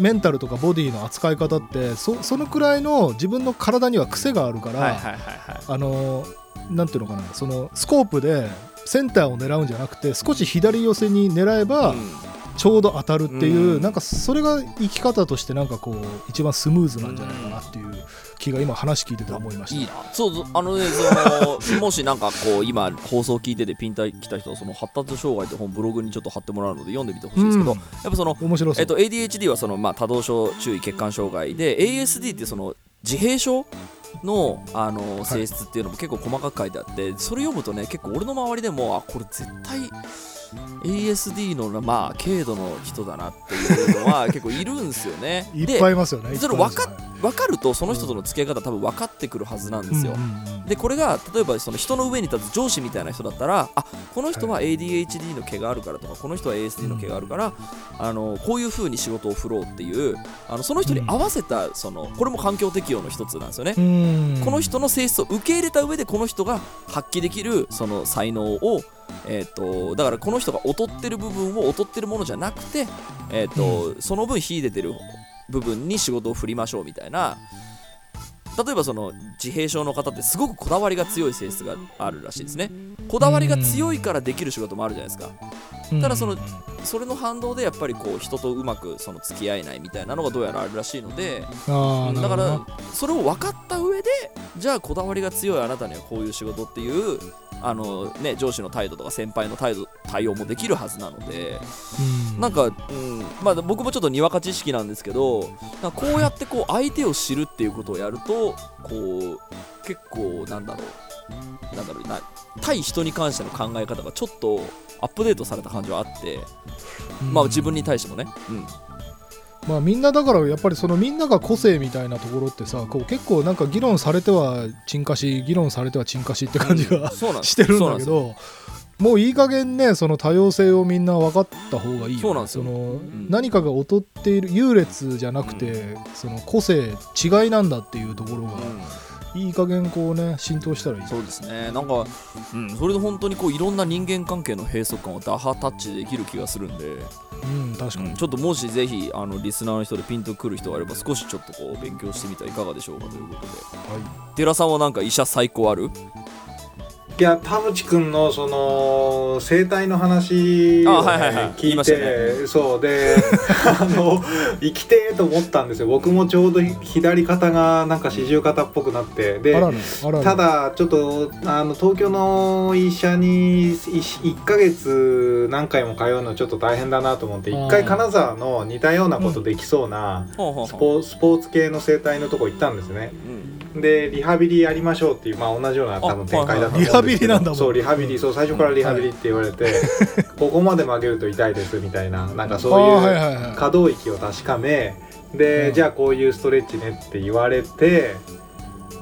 メンタルとかボディの扱い方ってそそのくらいの自分の体には癖があるから。あのなんていうのかなそのスコープでセンターを狙うんじゃなくて少し左寄せに狙えばうん。ちょうど当たるっていう、うん。なんかそれが生き方としてなんかこう一番スムーズなんじゃないかなっていう気が今話聞いてて思いました。いいな。そうそうあのねその もしなんかこう今放送聞いててピンタ来た人はその発達障害って本ブログにちょっと貼ってもらうので読んでみてほしいんですけど、うん。やっぱその面白えっと、ADHD はその、まあ、多動症注意欠陥障害で ASD ってその自閉症のあの性質っていうのも結構細かく書いてあってそれ読むとね結構俺の周りでもあこれ絶対 ASD のまあ軽度の人だなっていうのは 結構いるんですよね。いでっぱいいますよね。それいっぱいいますよね分かるとその人との付き合い方多分分かってくるはずなんですよ。うんうんうんでこれが例えばその人の上に立つ上司みたいな人だったらあこの人は ADHD の毛があるからとかこの人は ASD の毛があるから、あのこういう風に仕事を振ろうっていうあのその人に合わせたそのこれも環境適用の一つなんですよね。うんこの人の性質を受け入れた上でこの人が発揮できるその才能を、えー、とだからこの人が劣ってる部分を劣ってるものじゃなくて、えーとその分秀でてる部分に仕事を振りましょうみたいな例えばその自閉症の方ってすごくこだわりが強い性質があるらしいですね。こだわりが強いからできる仕事もあるじゃないですか。ただそのそれの反動でやっぱりこう人とうまくその付き合えないみたいなのがどうやらあるらしいのでだからそれを分かった上でじゃあこだわりが強いあなたにはこういう仕事っていうあの、ね、上司の態度とか先輩の態度対応もできるはずなのでうん。なんか、うんまあ、僕もちょっとにわか知識なんですけどこうやってこう相手を知るっていうことをやるとこう結構なんだろう。なんだろうな対人に関しての考え方がちょっとアップデートされた感じはあって、まあ自分に対してもね、うん、まあみんなだからやっぱりそのみんなが個性みたいなところってさこう結構なんか議論されては沈下し議論されては沈下しって感じが、そうなんしてるんだけどもういい加減ねその多様性をみんな分かった方がいいよね。そうなんですよ。何かが劣っている優劣じゃなくて、その個性違いなんだっていうところが、うん。いい加減こうね浸透したらいい。そうですね。なんか、うん、それで本当にこういろんな人間関係の閉塞感を打破タッチできる気がするんで、うん確かに、ちょっともしぜひあのリスナーの人でピンとくる人があれば少しちょっとこう勉強してみてはいかがでしょうかということで。は寺さんはなんか医者最高ある？いや田淵君のその生態の話を、ねあはいはいはい。言い聞いてそうで あの生きてーと思ったんですよ。僕もちょうど左肩がなんか四十肩っぽくなって。でただちょっとあの東京の医者に1ヶ月何回も通うのちょっと大変だなと思って一回金沢の似たようなことできそうなスポスポーツ系の整体のとこ行ったんですね。うんでリハビリやりましょうっていう、まあ、同じような多分展開だと思うんですけど。リハビリなんだもん。そうリハビリそう最初からリハビリって言われて、ここまで曲げると痛いですみたいななんかそういいう可動域を確かめで、うん。じゃあこういうストレッチねって言われて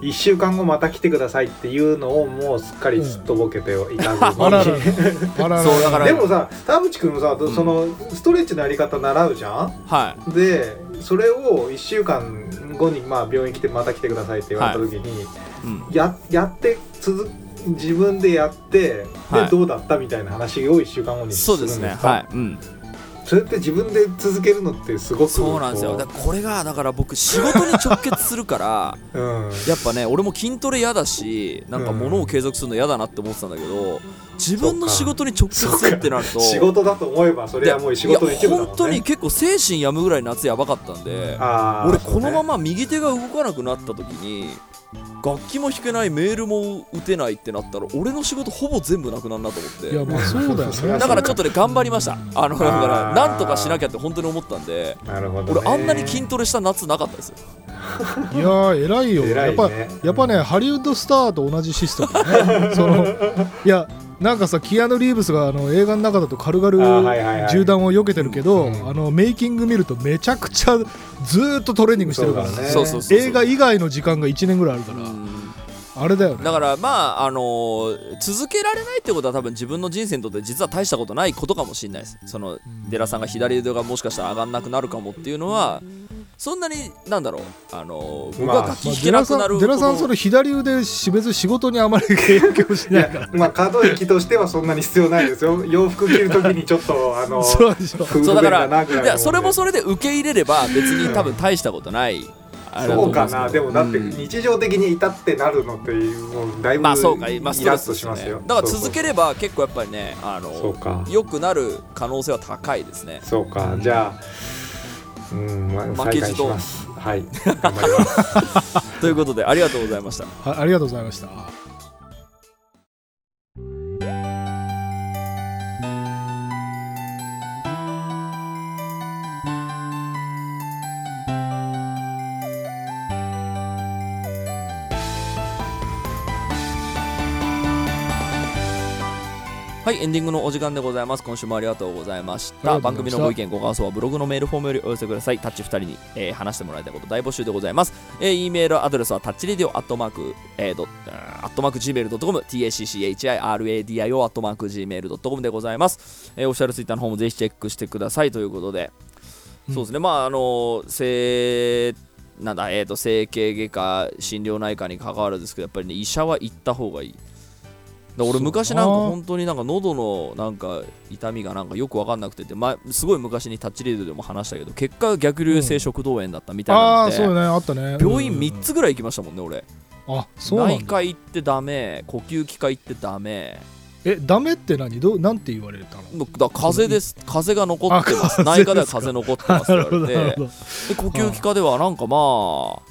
1週間後また来てくださいっていうのをもうすっかりすっとぼけていかずに、でもさ田淵君さ、んそのストレッチのやり方習うじゃん？はい。でそれを1週間後にまあ病院来てまた来てくださいって言われた時に、うん。ややって続自分でやって、はい。でどうだったみたいな話を1週間後にすそうでするんですかね。はい、うん、それって自分で続けるのってすごくそう。なんですよこだこれがだから僕仕事に直結するからう うん。やっぱね俺も筋トレ嫌だしなんか物を継続するの嫌だなって思ってたんだけど自分の仕事に直結するってなると仕事だと思えばそれはもう仕事の一部だもんね。本当に結構精神病むぐらい夏やばかったんで俺このままま右手が動かなくなった時に楽器も弾けないメールも打てないってなったら俺の仕事ほぼ全部なくなるなと思いやってまあそうだよね。だからちょっとね頑張りました。あのだからなんとかしなきゃって本当に思ったんでなるほど、ね、俺あんなに筋トレした夏なかったですよ。いやー偉いよ。偉いね。やっぱやっぱねハリウッドスターと同じシステムだね。そのいやなんかさキアヌ・リーブスがあの映画の中だと軽々銃弾を避けてるけど、うんあのメイキング見るとめちゃくちゃずーっとトレーニングしてるからね。映画以外の時間が1年ぐらいあるから、うん。あれだよね。だからまああのー続けられないってことは多分自分の人生にとって実は大したことないことかもしれないです。その寺さんが左腕がもしかしたら上がんなくなるかもっていうのはそんなになんだろう。あのー僕まあは楽器弾けなくなんるデラさんそれ左腕し別に仕事にあまり影響しいない。からやまあ可動域としてはそんなに必要ないですよ。洋服着るときにちょっとあ のそうだからいやそれもそれで受け入れれば別に多分大したことない。そうかな。でもだってうん。日常的にいたってなるのってもうだいぶイラッとしますよ。ねだから続ければ結構やっぱりねあそうのか。良くなる可能性は高いですね。そうか。じゃあうんまあ再開し負けじとはい。頑張ります。ということでありがとうございました。はいありがとうございましたはい、エンディングのお時間でございます。今週もありがとうございました。番組のご意見、ご感想はブログのメールフォームよりお寄せください。タッチ2人に、えー話してもらいたいこと大募集でございます。えー、E メールアドレスはタッチレディオアットマーク、えー、ドアットマーク Gmail.com、tacchiradio アットマーク Gmail.com でございます。えー、オフィシャルツイッターの方もぜひチェックしてくださいということで、うんそうですね、まあ、あの、せなんだ、えーと、整形外科、心療内科に関わらずですけど、やっぱりね、医者は行った方がいい。だ俺昔なんか本当になんか喉のなんか痛みがなんかよく分かんなくてて、まあ、すごい昔にタッチレードでも話したけど結果逆流性食道炎だったみたいあなので、あそうねあったね。病院うん3つぐらい行きましたもんね俺。あそう内科行ってダメ呼吸器科行ってダメ。えダメって何？どうなんて言われたの？だ風邪です。風邪が残ってます。あ内科では風邪残ってますって言わ 呼吸器科ではなんかまあ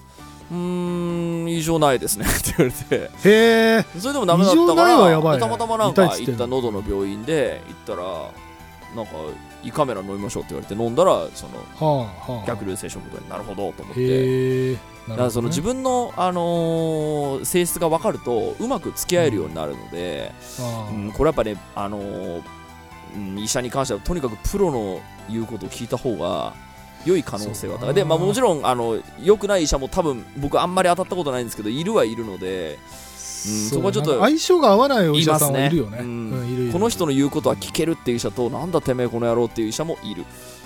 うーん異常ないですねって言われてへえそれでもダメだったから、ないはやばいねたまたまなんか行った喉の病院で行ったらなんか胃カメラ飲みましょうって言われて飲んだらそのはあはあ逆流性食道炎なるほどと思ってへえだからその自分の、あのー性質が分かるとうまく付き合えるようになるので、うん、これやっぱね、あのーうん医者に関してはとにかくプロの言うことを聞いた方が良い可能性はで、まあ、もちろんあの良くない医者も多分僕あんまり当たったことないんですけどいるはいるのでそこはちょっと相性が合わないお医者さんはいるよね。この人の言うことは聞けるっていう医者となんだてめえこの野郎っていう医者もいる。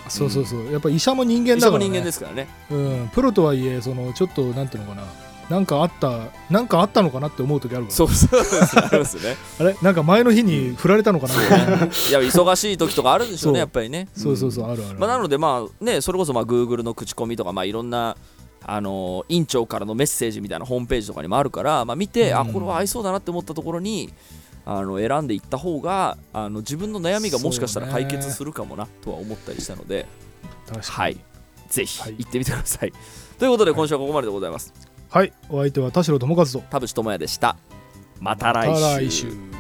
そうそうそう。やっぱ医者も人間医だから、ね、者も人間ですからね。うん、プロとはいえそのちょっとなんていうのかななんかあったなんかあったのかなって思う時あるそうそうありますね。あれ？なんか前の日に振られたのかな、うん、いや忙しい時とかあるんでしょうねやっぱりね。そうそうそうあるある、まあ、なのでまあねそれこそまあ Google の口コミとかまあいろんなあの院長からのメッセージみたいなホームページとかにもあるから、まあ、見て、うん、あこれは合いそうだなって思ったところにあの選んでいった方があの自分の悩みがもしかしたら解決するかもなとは思ったりしたので、はい、ぜひ行ってみてください。はい、ということで今週はここまででございます。はいはい。お相手は田代智和と。田淵智也でした。また来週。